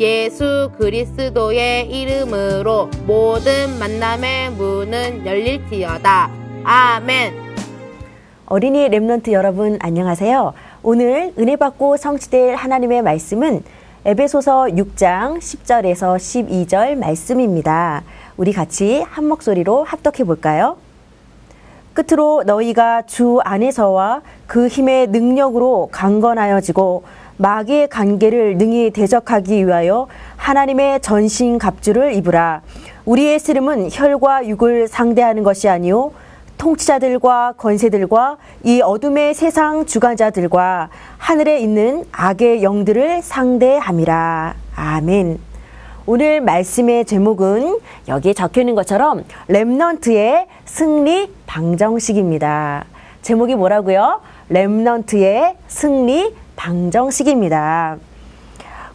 예수 그리스도의 이름으로 모든 만남의 문은 열릴지어다. 아멘. 어린이 랩런트 여러분 안녕하세요. 오늘 은혜 받고 성취될 하나님의 말씀은 에베소서 6장 10절에서 12절 말씀입니다. 우리 같이 한 목소리로 합독해 볼까요? 끝으로 너희가 주 안에서와 그 힘의 능력으로 강건하여지고 마귀의 관계를 능히 대적하기 위하여 하나님의 전신 갑주를 입으라. 우리의 쓰름은 혈과 육을 상대하는 것이 아니요 통치자들과 권세들과 이 어둠의 세상 주관자들과 하늘에 있는 악의 영들을 상대함이라. 아멘. 오늘 말씀의 제목은 여기에 적혀 있는 것처럼 렘넌트의 승리 방정식입니다. 제목이 뭐라고요? 렘넌트의 승리 방정식입니다.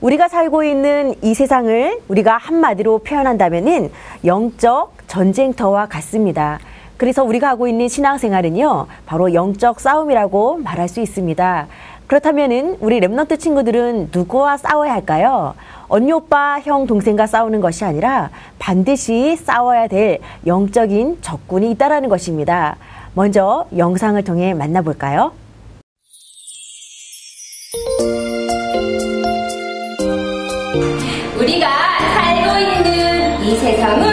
우리가 살고 있는 이 세상을 우리가 한마디로 표현한다면은 영적 전쟁터와 같습니다. 그래서 우리가 하고 있는 신앙생활은요, 바로 영적 싸움이라고 말할 수 있습니다. 그렇다면은 우리 랩런트 친구들은 누구와 싸워야 할까요? 언니 오빠 형 동생과 싸우는 것이 아니라 반드시 싸워야 될 영적인 적군이 있다라는 것입니다. 먼저 영상을 통해 만나볼까요? 세상은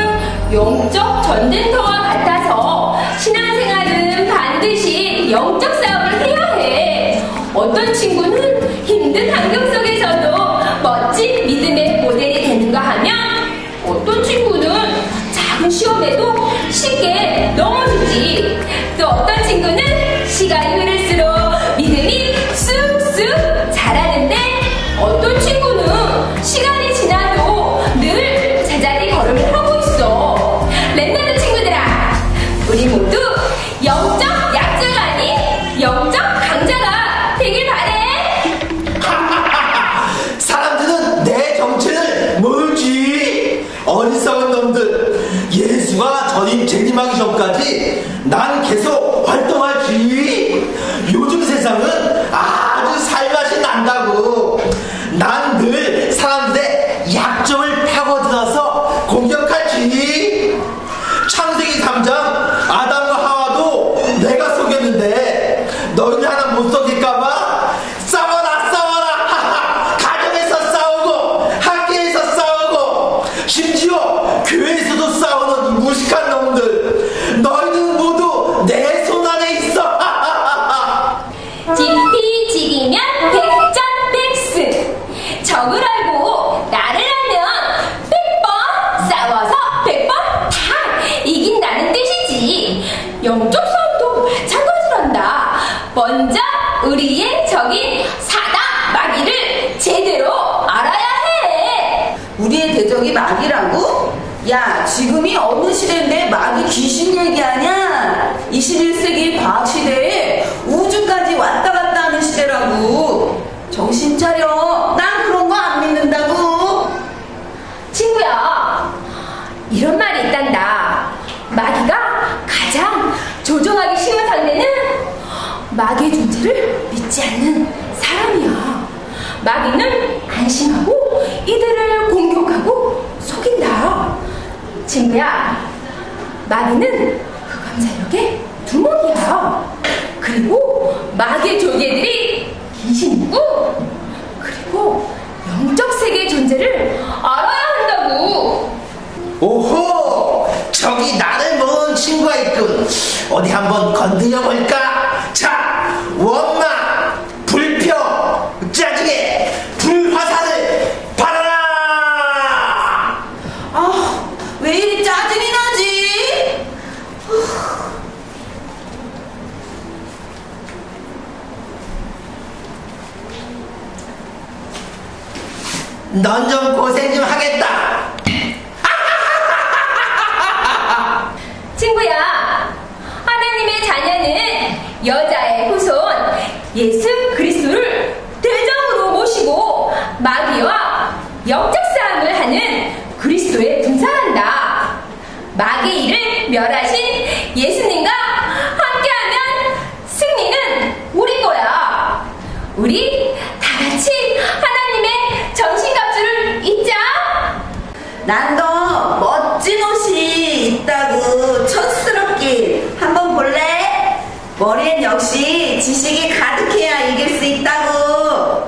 영적 전쟁터와 같아서 신앙생활은 반드시 영적 싸움을 해야 해. 어떤 친구는 힘든 환경 속에서도 멋진 믿음의 모델이 되는가 하면 어떤 친구는 작은 시험에도 쉽게 넘어지지. 또 어떤 친구는 시간이 흐를수록 믿음이 쑥쑥 나는 계속 활 21세기 과학 시대에 우주까지 왔다 갔다 하는 시대라고. 정신 차려. 난 그런 거 안 믿는다고. 친구야, 이런 말이 있단다. 마귀가 가장 조종하기 쉬운 상대는 마귀의 존재를 믿지 않는 사람이야. 마귀는 안심하고 이들을 공격하고 속인다. 친구야, 마귀는 그 감사력에 두목이야. 그리고 마귀의 존재들이 귀신이고, 그리고 영적 세계의 존재를 알아야 한다고. 오호! 저기 나를 모은 친구가 있군. 어디 한번 건드려 볼까? 자, 원마, 불표, 짜증에 불화살을 받아라! 아, 왜 이리 짜증이 나지? 넌 좀 고생 좀 하겠다. 친구야, 하나님의 자녀는 여자의 후손 예수 그리스도를 대장으로 모시고 마귀와 영적 싸움을 하는 그리스도에 분산한다. 마귀 일을 멸하신 예수님과 함께하면 승리는 우리 거야. 우리 다 같이 하나님의 정신갑주를 잊자. 난더 멋진 옷이 있다고 촌스럽게 한번 볼래? 머리엔 역시 지식이 가득해야 이길 수 있다고.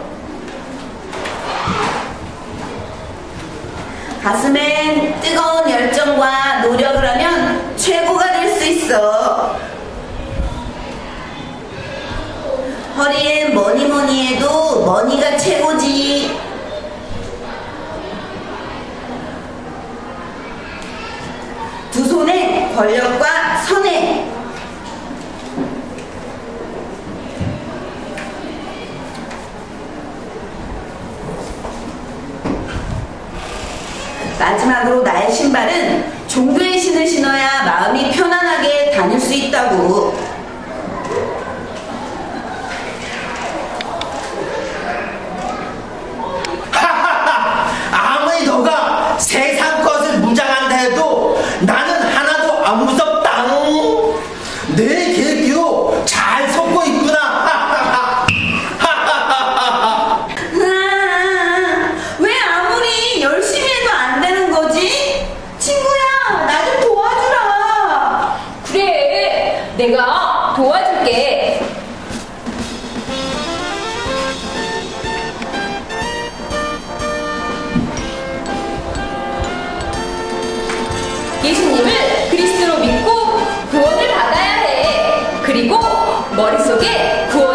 가슴엔 뜨거운 열정과 노력을 하면 최고가 될 수 있어. 허리엔 뭐니 뭐니 해도 머니가 최고지. 두 손에 권력과 선행. 마지막으로 나의 신발은 종교의 신을 신어야 마음이 편안하게 다닐 수 있다고. 하하하! 아무리 너가 세 내가 도와줄게. 예수님을 그리스도로 믿고 구원을 받아야 해. 그리고 머릿속에 구원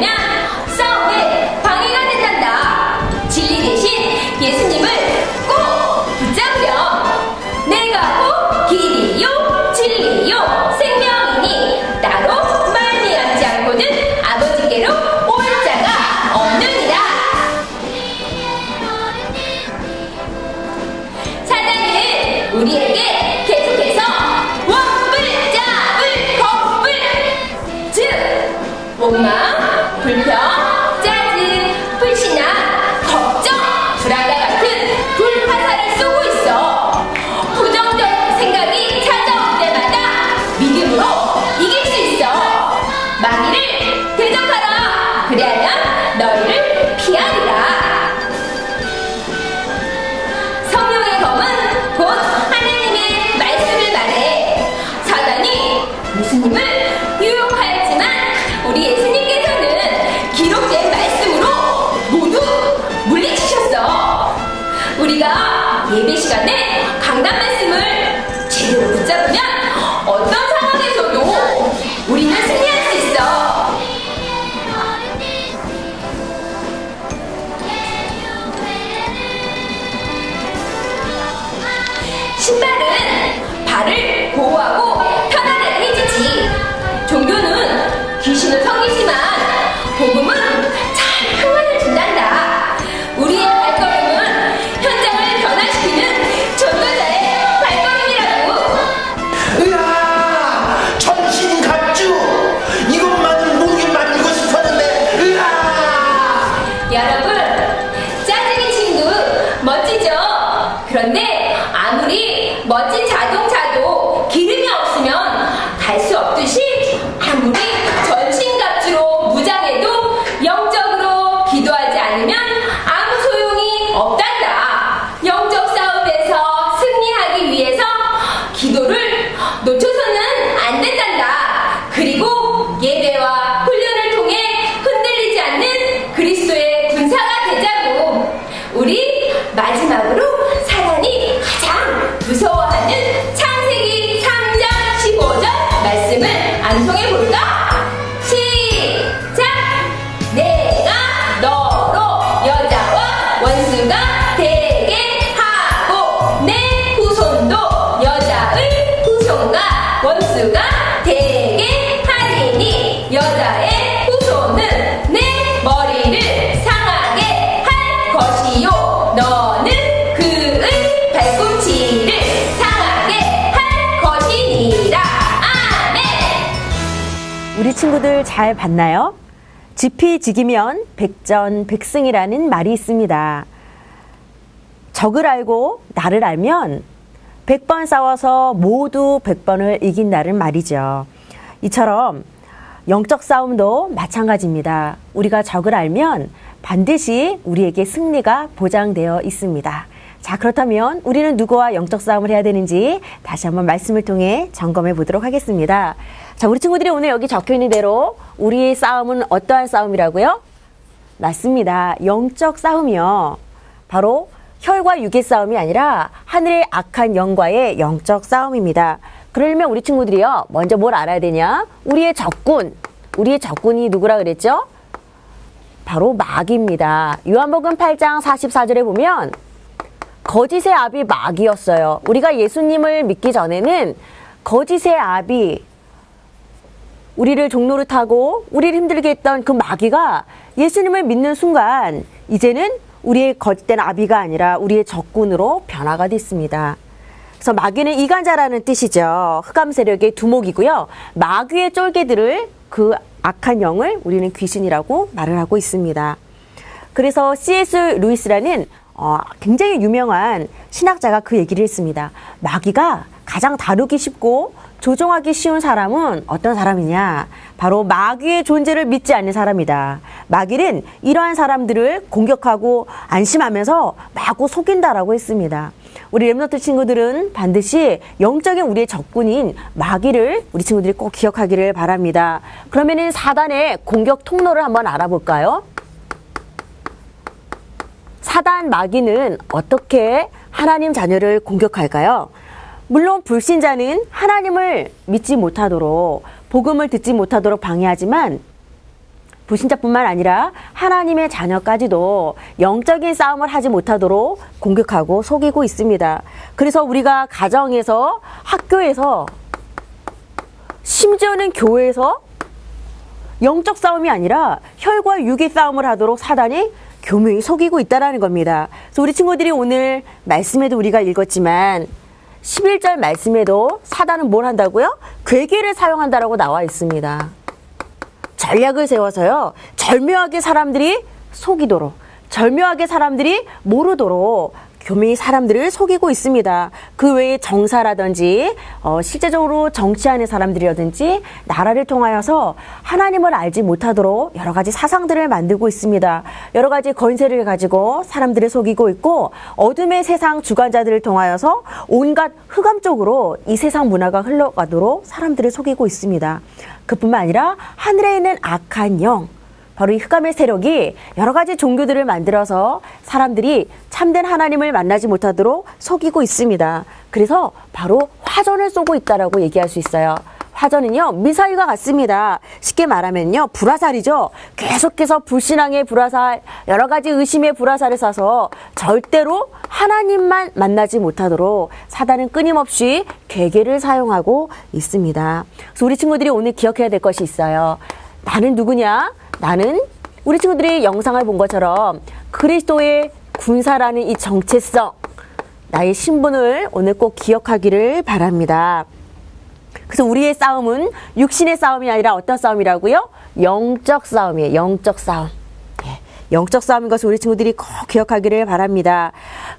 있 예배 시간에 친구들 잘 봤나요? 지피지기면 백전백승이라는 말이 있습니다. 적을 알고 나를 알면 100번 싸워서 모두 100번을 이긴다는 말이죠. 이처럼 영적 싸움도 마찬가지입니다. 우리가 적을 알면 반드시 우리에게 승리가 보장되어 있습니다. 자, 그렇다면 우리는 누구와 영적 싸움을 해야 되는지 다시 한번 말씀을 통해 점검해 보도록 하겠습니다. 자, 우리 친구들이 오늘 여기 적혀 있는 대로 우리의 싸움은 어떠한 싸움이라고요? 맞습니다. 영적 싸움이요. 바로 혈과 육의 싸움이 아니라 하늘의 악한 영과의 영적 싸움입니다. 그러려면 우리 친구들이요. 먼저 뭘 알아야 되냐? 우리의 적군. 우리의 적군이 누구라 그랬죠? 바로 마귀입니다. 요한복음 8장 44절에 보면 거짓의 압이 마귀였어요. 우리가 예수님을 믿기 전에는 거짓의 압이 우리를 종로를 타고 우리를 힘들게 했던 그 마귀가 예수님을 믿는 순간 이제는 우리의 거짓된 아비가 아니라 우리의 적군으로 변화가 됐습니다. 그래서 마귀는 이간자라는 뜻이죠. 흑암 세력의 두목이고요. 마귀의 쫄개들을 그 악한 영을 우리는 귀신이라고 말을 하고 있습니다. 그래서 C.S. 루이스라는 어, 굉장히 유명한 신학자가 그 얘기를 했습니다. 마귀가 가장 다루기 쉽고 조종하기 쉬운 사람은 어떤 사람이냐? 바로 마귀의 존재를 믿지 않는 사람이다. 마귀는 이러한 사람들을 공격하고 안심하면서 마구 속인다라고 했습니다. 우리 랩너트 친구들은 반드시 영적인 우리의 적군인 마귀를 우리 친구들이 꼭 기억하기를 바랍니다. 그러면은 사단의 공격 통로를 한번 알아볼까요? 사단 마귀는 어떻게 하나님 자녀를 공격할까요? 물론 불신자는 하나님을 믿지 못하도록 복음을 듣지 못하도록 방해하지만 불신자뿐만 아니라 하나님의 자녀까지도 영적인 싸움을 하지 못하도록 공격하고 속이고 있습니다. 그래서 우리가 가정에서 학교에서 심지어는 교회에서 영적 싸움이 아니라 혈과 육의 싸움을 하도록 사단이 교묘히 속이고 있다라는 겁니다. 그래서 우리 친구들이 오늘 말씀에도 우리가 읽었지만 11절 말씀에도 사단은 뭘 한다고요? 괴계를 사용한다라고 나와 있습니다. 전략을 세워서요. 절묘하게 사람들이 속이도록 절묘하게 사람들이 모르도록 교묘히 사람들을 속이고 있습니다. 그 외에 정사라든지 어, 실제적으로 정치하는 사람들이라든지 나라를 통하여서 하나님을 알지 못하도록 여러 가지 사상들을 만들고 있습니다. 여러 가지 건세를 가지고 사람들을 속이고 있고 어둠의 세상 주관자들을 통하여서 온갖 흑암 쪽으로 이 세상 문화가 흘러가도록 사람들을 속이고 있습니다. 그뿐만 아니라 하늘에 있는 악한 영 바로 이 흑암의 세력이 여러 가지 종교들을 만들어서 사람들이 참된 하나님을 만나지 못하도록 속이고 있습니다. 그래서 바로 화전을 쏘고 있다라고 얘기할 수 있어요. 화전은요 미사일과 같습니다. 쉽게 말하면요 불화살이죠. 계속해서 불신앙의 불화살, 여러 가지 의심의 불화살을 쏴서 절대로 하나님만 만나지 못하도록 사단은 끊임없이 괴계를 사용하고 있습니다. 그래서 우리 친구들이 오늘 기억해야 될 것이 있어요. 나는 누구냐? 나는 우리 친구들이 영상을 본 것처럼 그리스도의 군사라는 이 정체성, 나의 신분을 오늘 꼭 기억하기를 바랍니다. 그래서 우리의 싸움은 육신의 싸움이 아니라 어떤 싸움이라고요? 영적 싸움이에요. 영적 싸움. 예, 영적 싸움인 것을 우리 친구들이 꼭 기억하기를 바랍니다.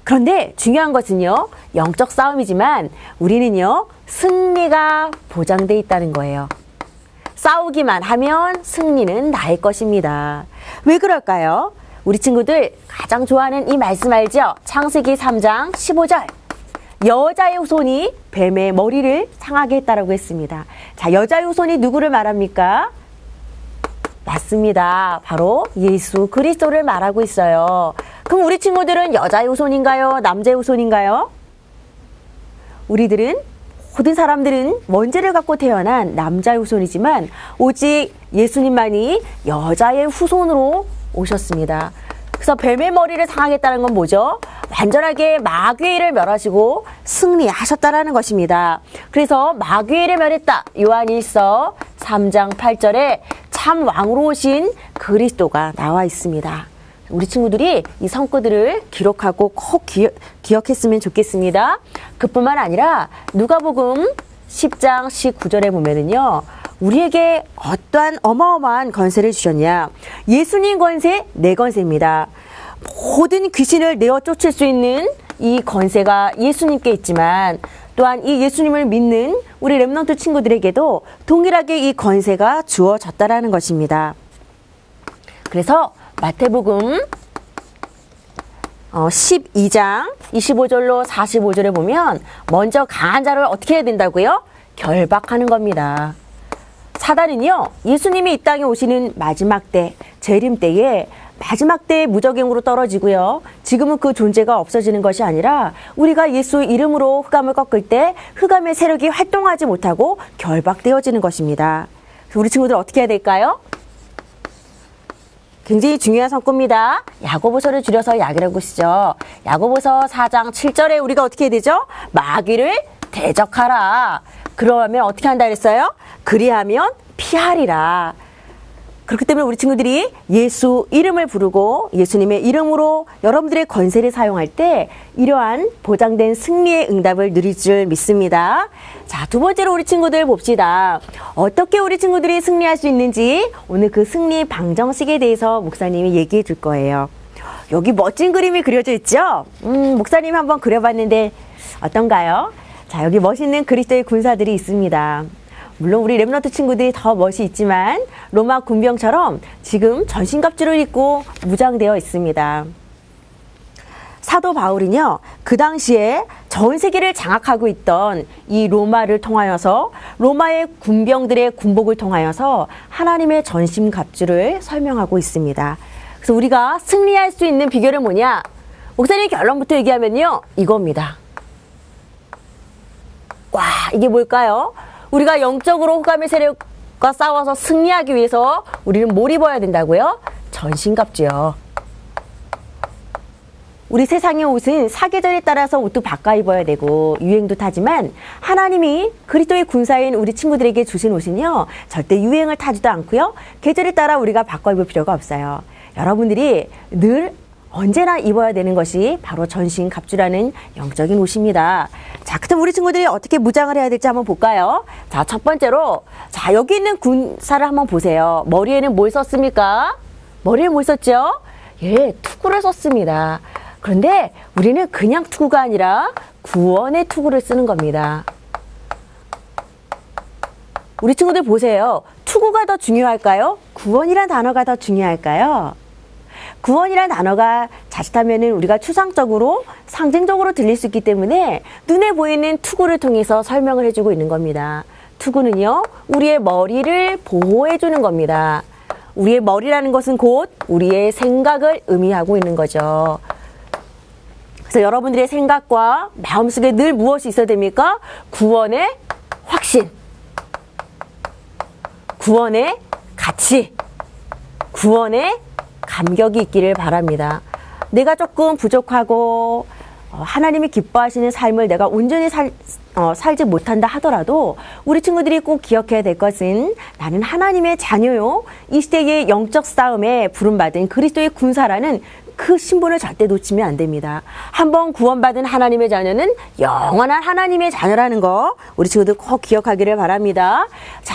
그런데 중요한 것은요, 영적 싸움이지만 우리는요, 승리가 보장돼 있다는 거예요. 싸우기만 하면 승리는 나의 것입니다. 왜 그럴까요? 우리 친구들 가장 좋아하는 이 말씀 알죠? 창세기 3장 15절. 여자의 후손이 뱀의 머리를 상하게 했다라고 했습니다. 자, 여자의 후손이 누구를 말합니까? 맞습니다. 바로 예수 그리스도를 말하고 있어요. 그럼 우리 친구들은 여자의 후손인가요? 남자의 후손인가요? 우리들은 모든 사람들은 원죄를 갖고 태어난 남자의 후손이지만 오직 예수님만이 여자의 후손으로 오셨습니다. 그래서 뱀의 머리를 상하겠다는 건 뭐죠? 완전하게 마귀를 멸하시고 승리하셨다라는 것입니다. 그래서 마귀를 멸했다. 요한일서 3장 8절에 참 왕으로 오신 그리스도가 나와 있습니다. 우리 친구들이 이 성구들을 기록하고 꼭 기, 기억했으면 좋겠습니다. 그뿐만 아니라 누가복음 10장 19절에 보면은요. 우리에게 어떠한 어마어마한 건세를 주셨냐? 예수님 건세, 내 건세입니다. 모든 귀신을 내어 쫓을 수 있는 이 건세가 예수님께 있지만 또한 이 예수님을 믿는 우리 랩런트 친구들에게도 동일하게 이 건세가 주어졌다라는 것입니다. 그래서 마태복음 12장 25절로 45절에 보면 먼저 강한 자를 어떻게 해야 된다고요? 결박하는 겁니다. 사단은요, 예수님이 이 땅에 오시는 마지막 때, 재림 때에 마지막 때에 무적행으로 떨어지고요. 지금은 그 존재가 없어지는 것이 아니라 우리가 예수 이름으로 흑암을 꺾을 때 흑암의 세력이 활동하지 못하고 결박되어지는 것입니다. 우리 친구들 어떻게 해야 될까요? 굉장히 중요한 성구입니다. 야고보서를 줄여서 약이라고 쓰죠. 야고보서 4장 7절에 우리가 어떻게 되죠? 마귀를 대적하라. 그러면 어떻게 한다 그랬어요? 그리하면 피하리라. 그렇기 때문에 우리 친구들이 예수 이름을 부르고 예수님의 이름으로 여러분들의 권세를 사용할 때 이러한 보장된 승리의 응답을 누릴 줄 믿습니다. 자, 두 번째로 우리 친구들 봅시다. 어떻게 우리 친구들이 승리할 수 있는지 오늘 그 승리 방정식에 대해서 목사님이 얘기해 줄 거예요. 여기 멋진 그림이 그려져 있죠? 음, 목사님 한번 그려봤는데 어떤가요? 자, 여기 멋있는 그리스도의 군사들이 있습니다. 물론 우리 랩너트 친구들이 더 멋이 있지만 로마 군병처럼 지금 전신갑주를 입고 무장되어 있습니다. 사도 바울은요, 그 당시에 전 세계를 장악하고 있던 이 로마를 통하여서 로마의 군병들의 군복을 통하여서 하나님의 전신갑주를 설명하고 있습니다. 그래서 우리가 승리할 수 있는 비결은 뭐냐? 목사님 결론부터 얘기하면요, 이겁니다. 와, 이게 뭘까요? 우리가 영적으로 호감의 세력과 싸워서 승리하기 위해서 우리는 뭘 입어야 된다고요? 전신갑주요. 우리 세상의 옷은 사계절에 따라서 옷도 바꿔 입어야 되고 유행도 타지만 하나님이 그리스도의 군사인 우리 친구들에게 주신 옷은요 절대 유행을 타지도 않고요 계절에 따라 우리가 바꿔 입을 필요가 없어요. 여러분들이 늘 언제나 입어야 되는 것이 바로 전신 갑주라는 영적인 옷입니다. 자, 그럼 우리 친구들이 어떻게 무장을 해야 될지 한번 볼까요? 자, 첫 번째로 자, 여기 있는 군사를 한번 보세요. 머리에는 뭘 썼습니까? 머리에 뭘 썼죠? 예, 투구를 썼습니다. 그런데 우리는 그냥 투구가 아니라 구원의 투구를 쓰는 겁니다. 우리 친구들 보세요. 투구가 더 중요할까요? 구원이란 단어가 더 중요할까요? 구원이라는 단어가 자칫하면은 우리가 추상적으로 상징적으로 들릴 수 있기 때문에 눈에 보이는 투구를 통해서 설명을 해주고 있는 겁니다. 투구는요, 우리의 머리를 보호해주는 겁니다. 우리의 머리라는 것은 곧 우리의 생각을 의미하고 있는 거죠. 그래서 여러분들의 생각과 마음속에 늘 무엇이 있어야 됩니까? 구원의 확신, 구원의 가치, 구원의 감격이 있기를 바랍니다. 내가 조금 부족하고 어, 하나님이 기뻐하시는 삶을 내가 온전히 살, 어, 살지 못한다 하더라도 우리 친구들이 꼭 기억해야 될 것은 나는 하나님의 자녀요. 이 시대의 영적 싸움에 부름받은 그리스도의 군사라는 그 신분을 절대 놓치면 안 됩니다. 한번 구원받은 하나님의 자녀는 영원한 하나님의 자녀라는 거 우리 친구들 꼭 기억하기를 바랍니다. 자,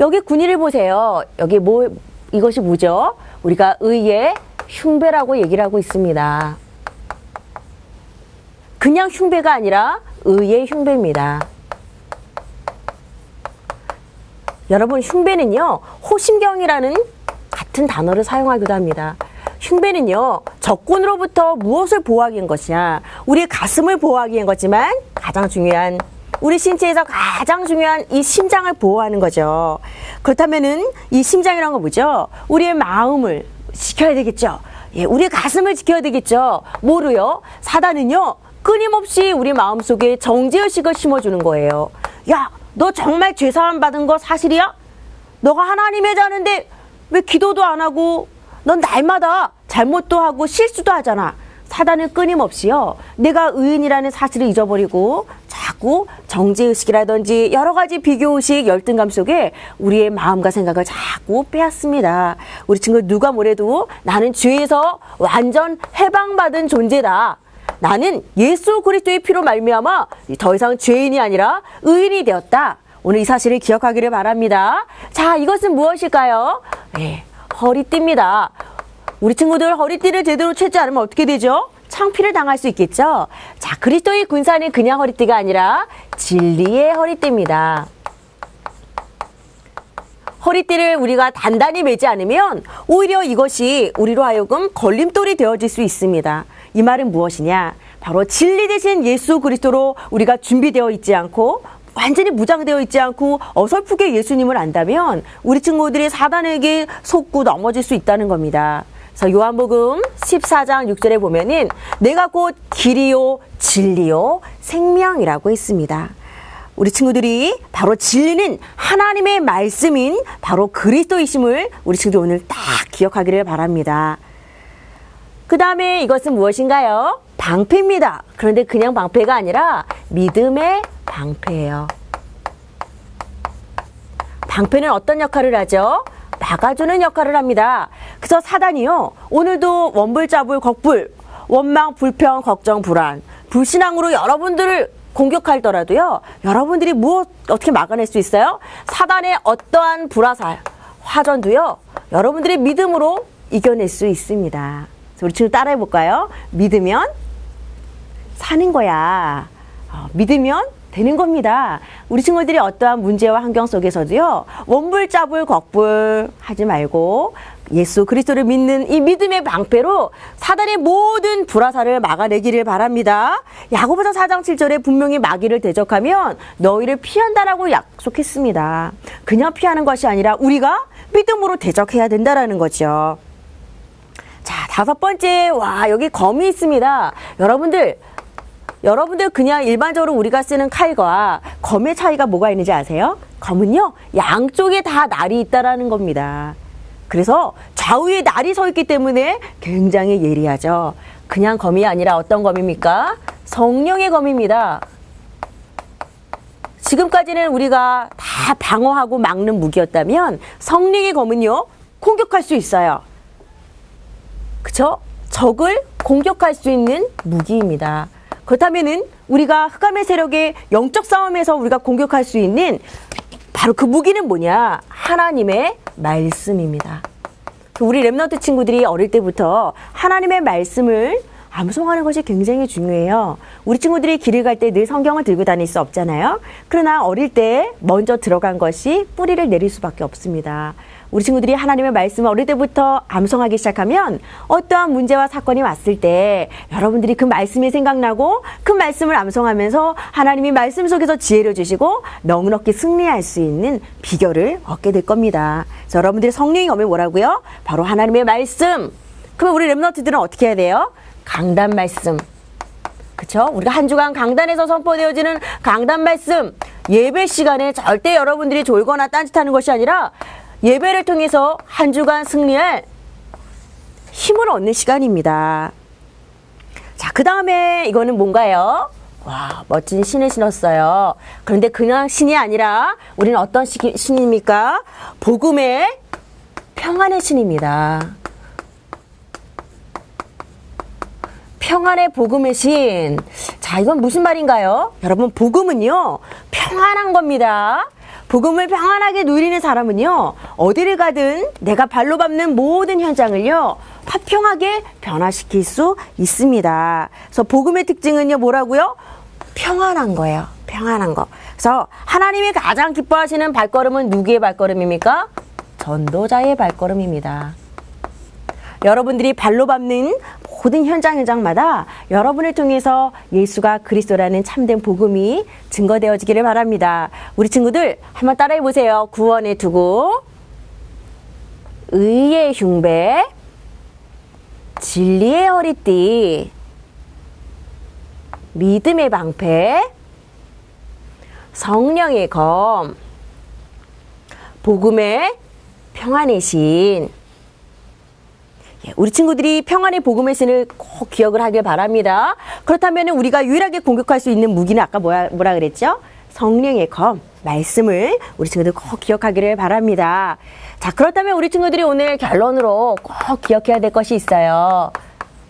여기 군의를 보세요. 여기 뭐, 이것이 뭐죠? 우리가 의의 흉배라고 얘기를 하고 있습니다. 그냥 흉배가 아니라 의의 흉배입니다. 여러분, 흉배는요, 호심경이라는 같은 단어를 사용하기도 합니다. 흉배는요, 적군으로부터 무엇을 보호하기 위한 것이냐, 우리의 가슴을 보호하기 위한 거지만 가장 중요한 우리 신체에서 가장 중요한 이 심장을 보호하는 거죠. 그렇다면은 이 심장이란 건 뭐죠? 우리의 마음을 지켜야 되겠죠. 예, 우리의 가슴을 지켜야 되겠죠. 뭐로요? 사단은요, 끊임없이 우리 마음속에 정죄의식을 심어주는 거예요. 야, 너 정말 죄사함 받은 거 사실이야? 너가 하나님의 자는데 왜 기도도 안 하고 넌 날마다 잘못도 하고 실수도 하잖아. 사단은 끊임없이요. 내가 의인이라는 사실을 잊어버리고 자꾸 정죄의식이라든지 여러 가지 비교의식, 열등감 속에 우리의 마음과 생각을 자꾸 빼앗습니다. 우리 친구 누가 뭐래도 나는 죄에서 완전 해방받은 존재다. 나는 예수 그리스도의 피로 말미암아 더 이상 죄인이 아니라 의인이 되었다. 오늘 이 사실을 기억하기를 바랍니다. 자, 이것은 무엇일까요? 네, 허리띠입니다. 우리 친구들 허리띠를 제대로 채지 않으면 어떻게 되죠? 창피를 당할 수 있겠죠? 자, 그리스도의 군사는 그냥 허리띠가 아니라 진리의 허리띠입니다. 허리띠를 우리가 단단히 매지 않으면 오히려 이것이 우리로 하여금 걸림돌이 되어질 수 있습니다. 이 말은 무엇이냐? 바로 진리 대신 예수 그리스도로 우리가 준비되어 있지 않고 완전히 무장되어 있지 않고 어설프게 예수님을 안다면 우리 친구들이 사단에게 속고 넘어질 수 있다는 겁니다. 그래서 요한복음 14장 6절에 보면은 내가 곧 길이요 진리요 생명이라고 했습니다. 우리 친구들이 바로 진리는 하나님의 말씀인 바로 그리스도이심을 우리 친구들 오늘 딱 기억하기를 바랍니다. 그 다음에 이것은 무엇인가요? 방패입니다. 그런데 그냥 방패가 아니라 믿음의 방패예요. 방패는 어떤 역할을 하죠? 막아주는 역할을 합니다. 그래서 사단이요. 오늘도 원불자불 걱불 원망 불평 걱정 불안 불신앙으로 여러분들을 공격하더라도요. 여러분들이 무엇 어떻게 막아낼 수 있어요? 사단의 어떠한 불화살 화전도요. 여러분들의 믿음으로 이겨낼 수 있습니다. 우리 친구 따라해 볼까요? 믿으면 사는 거야. 어, 믿으면 되는 겁니다. 우리 친구들이 어떠한 문제와 환경 속에서도요, 원불자불 걱불 하지 말고 예수 그리스도를 믿는 이 믿음의 방패로 사단의 모든 불화사를 막아내기를 바랍니다. 야고보서 4장 7절에 분명히 마귀를 대적하면 너희를 피한다라고 약속했습니다. 그냥 피하는 것이 아니라 우리가 믿음으로 대적해야 된다라는 거죠. 자, 다섯 번째, 와, 여기 검이 있습니다. 여러분들, 여러분들 그냥 일반적으로 우리가 쓰는 칼과 검의 차이가 뭐가 있는지 아세요? 검은요, 양쪽에 다 날이 있다라는 겁니다. 그래서 좌우에 날이 서 있기 때문에 굉장히 예리하죠. 그냥 검이 아니라 어떤 검입니까? 성령의 검입니다. 지금까지는 우리가 다 방어하고 막는 무기였다면 성령의 검은요, 공격할 수 있어요. 그쵸? 적을 공격할 수 있는 무기입니다. 그렇다면은 우리가 흑암의 세력의 영적 싸움에서 우리가 공격할 수 있는 바로 그 무기는 뭐냐? 하나님의 말씀입니다. 우리 랩너트 친구들이 어릴 때부터 하나님의 말씀을 암송하는 것이 굉장히 중요해요. 우리 친구들이 길을 갈 때 늘 성경을 들고 다닐 수 없잖아요. 그러나 어릴 때 먼저 들어간 것이 뿌리를 내릴 수밖에 없습니다. 우리 친구들이 하나님의 말씀을 어릴 때부터 암송하기 시작하면 어떠한 문제와 사건이 왔을 때 여러분들이 그 말씀이 생각나고 그 말씀을 암송하면서 하나님이 말씀 속에서 지혜를 주시고 넉넉히 승리할 수 있는 비결을 얻게 될 겁니다. 그래서 여러분들이 성령이 오면 뭐라고요? 바로 하나님의 말씀. 그럼 우리 랩너트들은 어떻게 해야 돼요? 강단 말씀. 그쵸? 우리가 한 주간 강단에서 선포되어지는 강단 말씀. 예배 시간에 절대 여러분들이 졸거나 딴짓하는 것이 아니라 예배를 통해서 한 주간 승리할 힘을 얻는 시간입니다. 자, 그 다음에 이거는 뭔가요? 와, 멋진 신을 신었어요. 그런데 그냥 신이 아니라 우리는 어떤 신입니까? 복음의 평안의 신입니다. 평안의 복음의 신. 자, 이건 무슨 말인가요? 여러분, 복음은요, 평안한 겁니다. 복음을 평안하게 누리는 사람은요, 어디를 가든 내가 발로 밟는 모든 현장을요, 화평하게 변화시킬 수 있습니다. 그래서 복음의 특징은요, 뭐라고요? 평안한 거예요. 평안한 거. 그래서 하나님이 가장 기뻐하시는 발걸음은 누구의 발걸음입니까? 전도자의 발걸음입니다. 여러분들이 발로 밟는 모든 현장 현장마다 여러분을 통해서 예수가 그리스도라는 참된 복음이 증거되어지기를 바랍니다. 우리 친구들 한번 따라해 보세요. 구원의 투구, 의의 흉배, 진리의 허리띠, 믿음의 방패, 성령의 검, 복음의 평안의 신. 예, 우리 친구들이 평안의 복음의 신을 꼭 기억을 하길 바랍니다. 그렇다면 우리가 유일하게 공격할 수 있는 무기는 아까 뭐야, 뭐라 그랬죠? 성령의 검, 말씀을 우리 친구들 꼭 기억하기를 바랍니다. 자, 그렇다면 우리 친구들이 오늘 결론으로 꼭 기억해야 될 것이 있어요.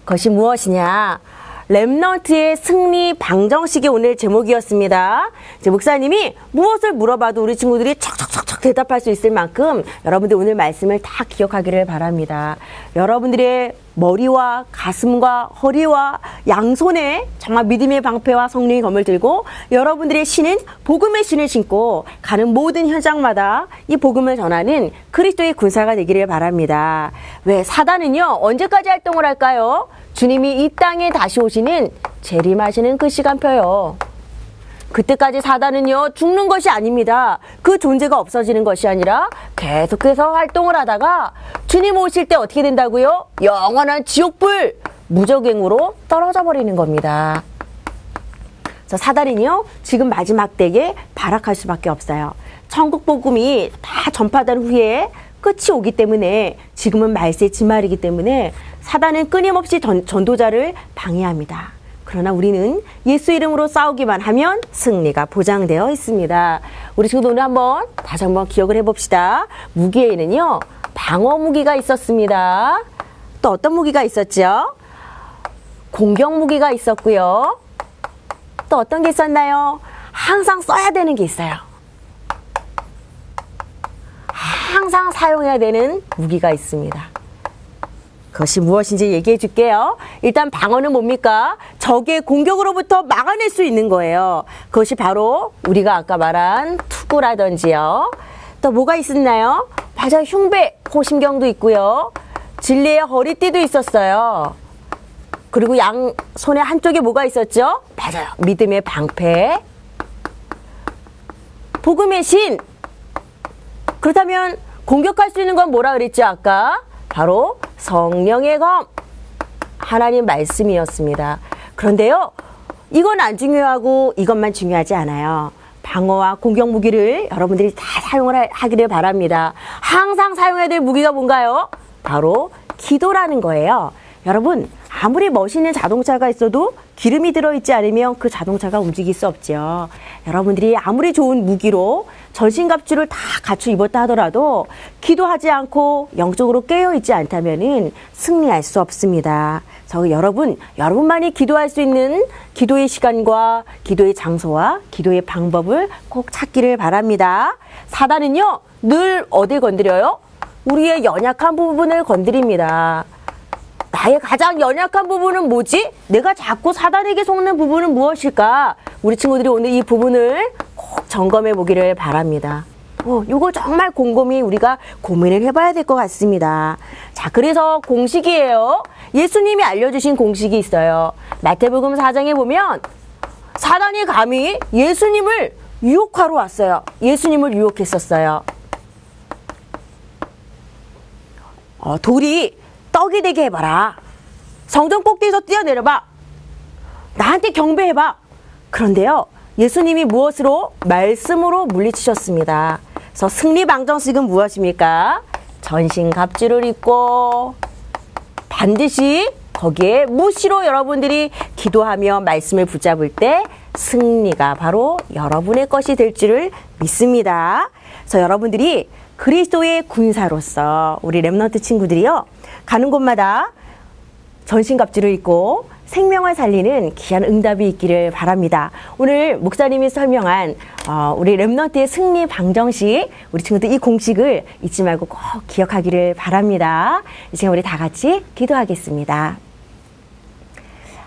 그것이 무엇이냐? 랩넌트의 승리 방정식이 오늘 제목이었습니다. 제 목사님이 무엇을 물어봐도 우리 친구들이 척척척척 대답할 수 있을 만큼 여러분들 오늘 말씀을 다 기억하기를 바랍니다. 여러분들의 머리와 가슴과 허리와 양손에 정말 믿음의 방패와 성령의 검을 들고 여러분들의 신은 복음의 신을 신고 가는 모든 현장마다 이 복음을 전하는 그리스도의 군사가 되기를 바랍니다. 왜 사단은요 언제까지 활동을 할까요? 주님이 이 땅에 다시 오시는 재림하시는 그 시간표요. 그때까지 사단은요, 죽는 것이 아닙니다. 그 존재가 없어지는 것이 아니라 계속해서 활동을 하다가 주님 오실 때 어떻게 된다고요? 영원한 지옥불, 무적행으로 떨어져 버리는 겁니다. 사단은요, 지금 마지막 때에 발악할 수밖에 없어요. 천국 복음이 다 전파된 후에 끝이 오기 때문에 지금은 말세 지말이기 때문에 사단은 끊임없이 전, 전도자를 방해합니다. 그러나 우리는 예수 이름으로 싸우기만 하면 승리가 보장되어 있습니다. 우리 친구들 오늘 한번 다시 한번 기억을 해봅시다. 무기에는요, 방어 무기가 있었습니다. 또 어떤 무기가 있었죠? 공격 무기가 있었고요. 또 어떤 게 있었나요? 항상 써야 되는 게 있어요. 항상 사용해야 되는 무기가 있습니다. 그것이 무엇인지 얘기해 줄게요. 일단 방어는 뭡니까? 적의 공격으로부터 막아낼 수 있는 거예요. 그것이 바로 우리가 아까 말한 투구라든지요. 또 뭐가 있었나요? 맞아요. 흉배, 호심경도 있고요. 진리의 허리띠도 있었어요. 그리고 양 손의 한쪽에 뭐가 있었죠? 맞아요. 믿음의 방패. 복음의 신. 그렇다면 공격할 수 있는 건 뭐라 그랬죠, 아까? 바로 성령의 검. 하나님 말씀이었습니다. 그런데요, 이건 안 중요하고 이것만 중요하지 않아요. 방어와 공격 무기를 여러분들이 다 사용을 하기를 바랍니다. 항상 사용해야 될 무기가 뭔가요? 바로 기도라는 거예요. 여러분, 아무리 멋있는 자동차가 있어도 기름이 들어있지 않으면 그 자동차가 움직일 수 없죠. 여러분들이 아무리 좋은 무기로 전신갑주를 다 갖추 입었다 하더라도 기도하지 않고 영적으로 깨어있지 않다면 승리할 수 없습니다. 그래서 여러분, 여러분만이 기도할 수 있는 기도의 시간과 기도의 장소와 기도의 방법을 꼭 찾기를 바랍니다. 사단은요, 늘 어딜 건드려요? 우리의 연약한 부분을 건드립니다. 나의 가장 연약한 부분은 뭐지? 내가 자꾸 사단에게 속는 부분은 무엇일까? 우리 친구들이 오늘 이 부분을 꼭 점검해 보기를 바랍니다. 어, 이거 정말 곰곰이 우리가 고민을 해봐야 될 것 같습니다. 자, 그래서 공식이에요. 예수님이 알려주신 공식이 있어요. 마태복음 4장에 보면 사단이 감히 예수님을 유혹하러 왔어요. 예수님을 유혹했었어요. 어, 돌이 떡이 되게 해봐라. 성전 꼭대기에서 뛰어내려봐. 나한테 경배해봐. 그런데요, 예수님이 무엇으로? 말씀으로 물리치셨습니다. 그래서 승리 방정식은 무엇입니까? 전신 갑주를 입고 반드시 거기에 무시로 여러분들이 기도하며 말씀을 붙잡을 때 승리가 바로 여러분의 것이 될 줄을 믿습니다. 그래서 여러분들이 그리스도의 군사로서 우리 Remnant 친구들이요. 가는 곳마다 전신갑주를 입고 생명을 살리는 귀한 응답이 있기를 바랍니다. 오늘 목사님이 설명한 어, 우리 Remnant의 승리 방정식 우리 친구들 이 공식을 잊지 말고 꼭 기억하기를 바랍니다. 이제 우리 다 같이 기도하겠습니다.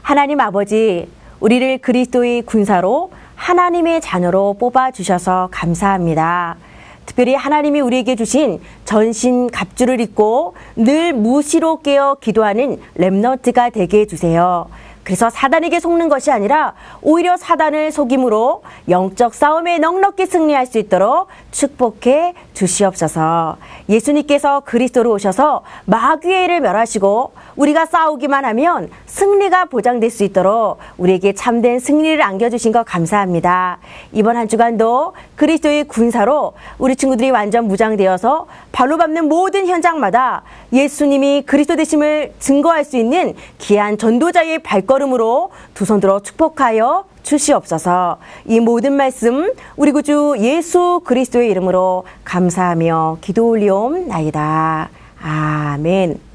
하나님 아버지, 우리를 그리스도의 군사로 하나님의 자녀로 뽑아 주셔서 감사합니다. 특별히 하나님이 우리에게 주신 전신 갑주를 입고 늘 무시로 깨어 기도하는 렘너트가 되게 해주세요. 그래서 사단에게 속는 것이 아니라 오히려 사단을 속임으로 영적 싸움에 넉넉히 승리할 수 있도록 축복해 주시옵소서. 예수님께서 그리스도로 오셔서 마귀의 일을 멸하시고 우리가 싸우기만 하면 승리가 보장될 수 있도록 우리에게 참된 승리를 안겨주신 것 감사합니다. 이번 한 주간도 그리스도의 군사로 우리 친구들이 완전 무장되어서 발로 밟는 모든 현장마다 예수님이 그리스도 되심을 증거할 수 있는 귀한 전도자의 발걸음으로 두 손 들어 축복하여 주시옵소서. 이 모든 말씀 우리 구주 예수 그리스도의 이름으로 감사하며 기도 올리옵나이다. 아멘.